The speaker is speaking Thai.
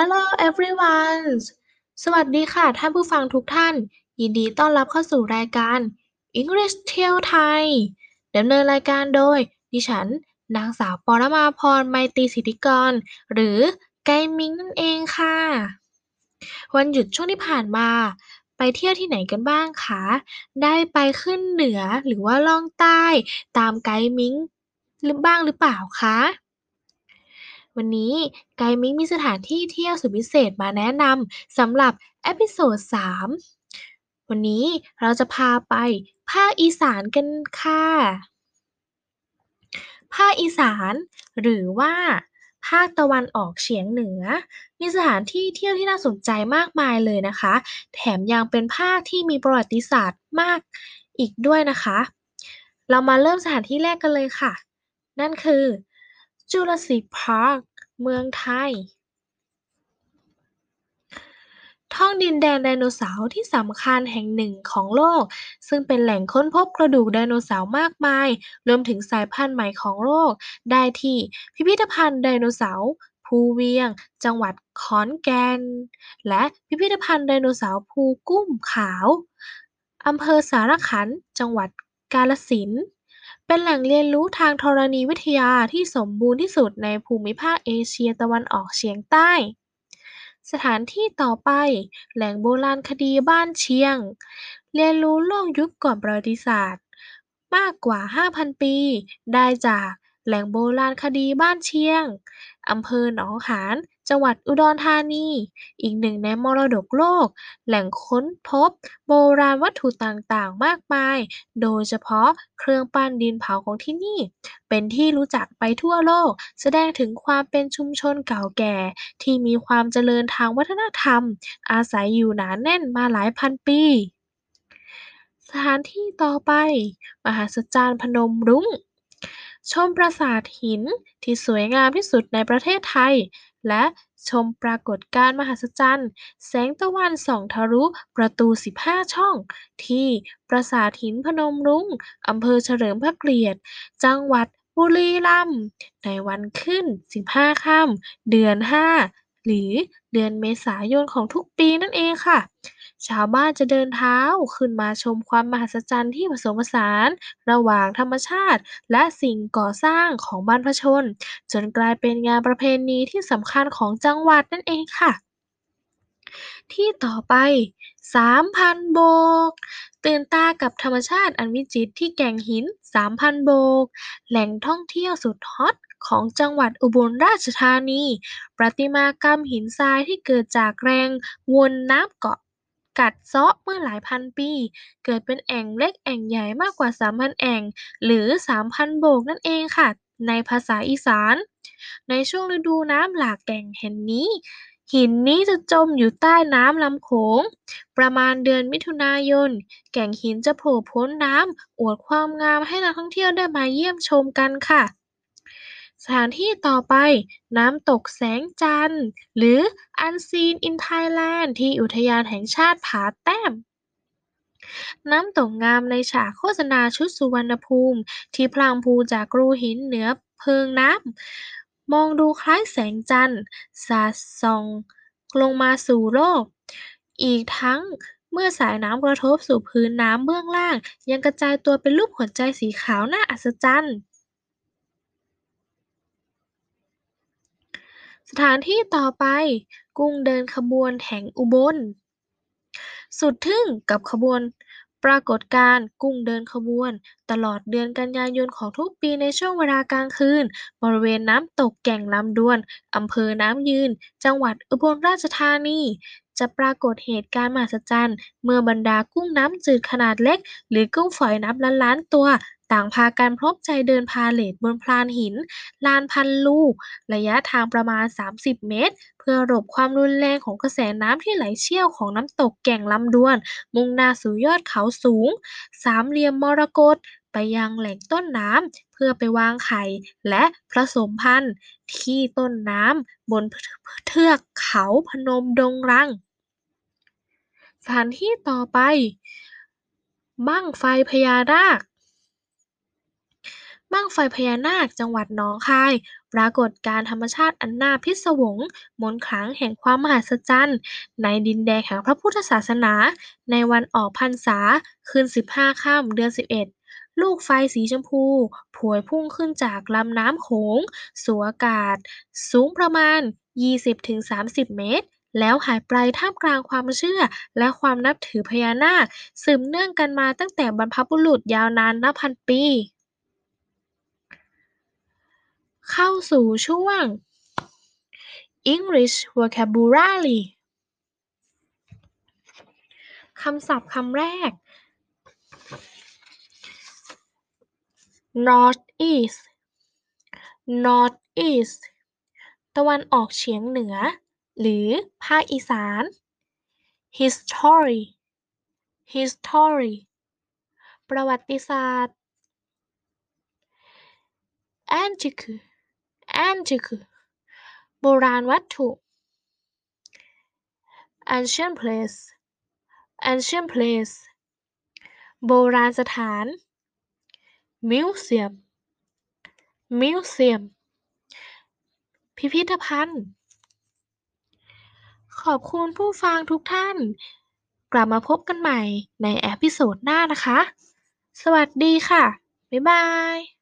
Hello everyone สวัสดีค่ะ ท่านผู้ฟังทุกท่าน ยินดีต้อนรับเข้าสู่รายการ English เที่ยวไทยดำเนินรายการโดย ดิฉัน นางสาวปรมาพรไมตรีสิทธิกร หรือไกมิงนั่นเองค่ะ วันหยุดช่วงที่ผ่านมา ไปเที่ยวที่ไหนกันบ้างคะได้ไปขึ้นเหนือหรือว่าล่องใต้ ตามไกด์มิ้งหรือบ้างหรือเปล่าคะ วันนี้ไกด์มิ้งมีสถานที่เที่ยวสุดพิเศษมาแนะนำสำหรับ episode 3 วันนี้เราจะพาไปภาคอีสานกันค่ะ ภาคอีสาน หรือว่าภาคตะวันออกเฉียงเหนือ มีสถานที่เที่ยวที่น่าสนใจมากมายเลยนะคะ แถมยังเป็นภาคที่มีประวัติศาสตร์มากอีกด้วยนะคะ เรามาเริ่มสถานที่แรกกันเลยค่ะ นั่นคือ Jurassic Park เมืองไทยท่องดินแดนไดโนเสาร์ที่สำคัญแห่งหนึ่งของโลก ซึ่งเป็นแหล่งค้นพบกระดูกไดโนเสาร์มากมาย รวมถึงสายพันธุ์ใหม่ของโลก ได้ที่พิพิธภัณฑ์ไดโนเสาร์ภูเวียง จังหวัดขอนแก่น และพิพิธภัณฑ์ไดโนเสาร์ภูกุ้มขาว อำเภอสารขัน จังหวัดกาฬสินธุ์ เป็นแหล่งเรียนรู้ทางธรณีวิทยาที่สมบูรณ์ที่สุดในภูมิภาคเอเชียตะวันออกเฉียงใต้ สถานที่ต่อไป แหล่งโบราณคดีบ้านเชียง เรียนรู้โลกยุคก่อนประวัติศาสตร์ มากกว่า 5,000 ปี ได้จากแหล่งโบราณคดีบ้านเชียง อำเภอหนองหาร จังหวัดอุดรธานี อีกหนึ่งในมรดกโลก แหล่งค้นพบโบราณวัตถุต่างๆ มากมาย โดยเฉพาะเครื่องปั้นดินเผาของที่นี่ เป็นที่รู้จักไปทั่วโลก แสดงถึงความเป็นชุมชนเก่าแก่ ที่มีความเจริญทางวัฒนธรรม อาศัยอยู่หนาแน่นมาหลายพันปีสถานที่ต่อไป มหัศจรรย์พนมรุ้ง ชมปราสาทหินที่สวยงามที่สุดในประเทศไทย และชมปรากฏการณ์มหัศจรรย์ แสงตะวันส่องทะลุประตู 15 ช่อง ที่ปราสาทหินพนมรุ้งอำเภอเฉลิมพระเกียรติ จังหวัดบุรีรัมย์ในวันขึ้น 15 ค่ำเดือน 5 หรือเดือนเมษายนของทุกปีนั่นเองค่ะ ชาวบ้านจะเดินเท้าขึ้นมาชมความมหัศจรรย์ที่ผสมผสาน ระหว่างธรรมชาติ และสิ่งก่อสร้างของบรรพชน จนกลายเป็นงานประเพณีที่สำคัญของจังหวัดนั่นเองค่ะ ที่ต่อไป 3,000 โบก ตื่นตากับธรรมชาติอันวิจิตรที่แก่งหิน 3,000 โบก แหล่งท่องเที่ยวสุดฮอตของจังหวัดอุบลราชธานี ประติมากรรมหินทรายที่เกิดจากแรงวนน้ำเกาะ กัดเซาะเมื่อหลายพันปี เกิดเป็นแอ่งเล็กแอ่งใหญ่มากกว่า 3,000 แอ่ง หรือ 3,000 โบกนั่นเองค่ะ ในภาษาอีสาน ในช่วงฤดูน้ำหลากแก่งแห่งนี้ หินนี้จะจมอยู่ใต้น้ำลำโขง ประมาณเดือนมิถุนายน แก่งหินจะโผล่พ้นน้ำอวดความงามให้นักท่องเที่ยวได้มาเยี่ยมชมกันค่ะ สถานที่ต่อไป น้ำตกแสงจันทร์ หรือ Unseen in Thailand ที่อุทยานแห่งชาติผาแต้ม น้ำตกงามในฉากโฆษณาชุดสุวรรณภูมิ ที่พลางพูจากรูหินเหนือเพิงน้ำ มองดูคล้ายแสงจันทร์ สาดส่องลงมาสู่โลก อีกทั้งเมื่อสายน้ำกระทบสู่พื้นน้ำเบื้องล่าง ยังกระจายตัวเป็นรูปหัวใจสีขาวน่าอัศจรรย์ สถานที่ต่อไป กุ้งเดินขบวนแห่งอุบล สุดทึ่งกับขบวน ปรากฏการ์กุ้งเดินขบวน ตลอดเดือนกันยายนของทุกปีในช่วงเวลากลางคืน บริเวณน้ำตกแก่งลำดวนอำเภอน้ำยืน จังหวัดอุบลราชธานีจะปรากฏเหตุการณ์มหัศจรรย์ เมื่อบรรดากุ้งน้ำจืดขนาดเล็ก หรือกุ้งฝอยนับล้านๆตัว ต่างพากันพร้อมใจเดินพาเหรดบนพลานหิน ลานพันลูก ระยะทางประมาณ 30 เมตร เพื่อหลบความรุนแรงของกระแสน้ำที่ไหลเชี่ยวของน้ำตกแก่งลำดวน มุ่งหน้าสู่ยอดเขาสูง สามเหลี่ยมมรกตไปยังแหล่งต้นน้ำเพื่อไปวางไข่ และผสมพันธุ์ที่ต้นน้ำบนเทือกเขาพนมดงรัง สถานที่ต่อไป บั้งไฟพญานาค บั้งไฟพญานาค จังหวัดหนองคาย ปรากฏการณ์ธรรมชาติอันน่าพิศวง มนต์ขลังแห่งความมหัศจรรย์ ในดินแดนแห่งพระพุทธศาสนา ในวันออกพรรษา คืนสิบห้าค่ำเดือนสิบเอ็ดลูกไฟสีชมพูพวยพุ่งขึ้นจากลำน้ำโขงสู่อากาศ สูงประมาณยี่สิบถึงสามสิบเมตร แล้วหายไปท่ามกลางความเชื่อ และความนับถือพญานาค สืบเนื่องกันมาตั้งแต่บรรพบุรุษยาวนานนับพันปี เข้าสู่ช่วง English Vocabulary คำศัพท์คำแรก Northeast Northeast ตะวันออกเฉียงเหนือ หรือภาคอีสาน History History ประวัติศาสตร์ Antique Antique โบราณวัตถุ Ancient Place Ancient Place โบราณสถาน Museum Museum พิพิธภัณฑ์ ขอบคุณผู้ฟังทุกท่าน กลับมาพบกันใหม่ใน episode หน้านะคะ สวัสดีค่ะ บ๊ายบาย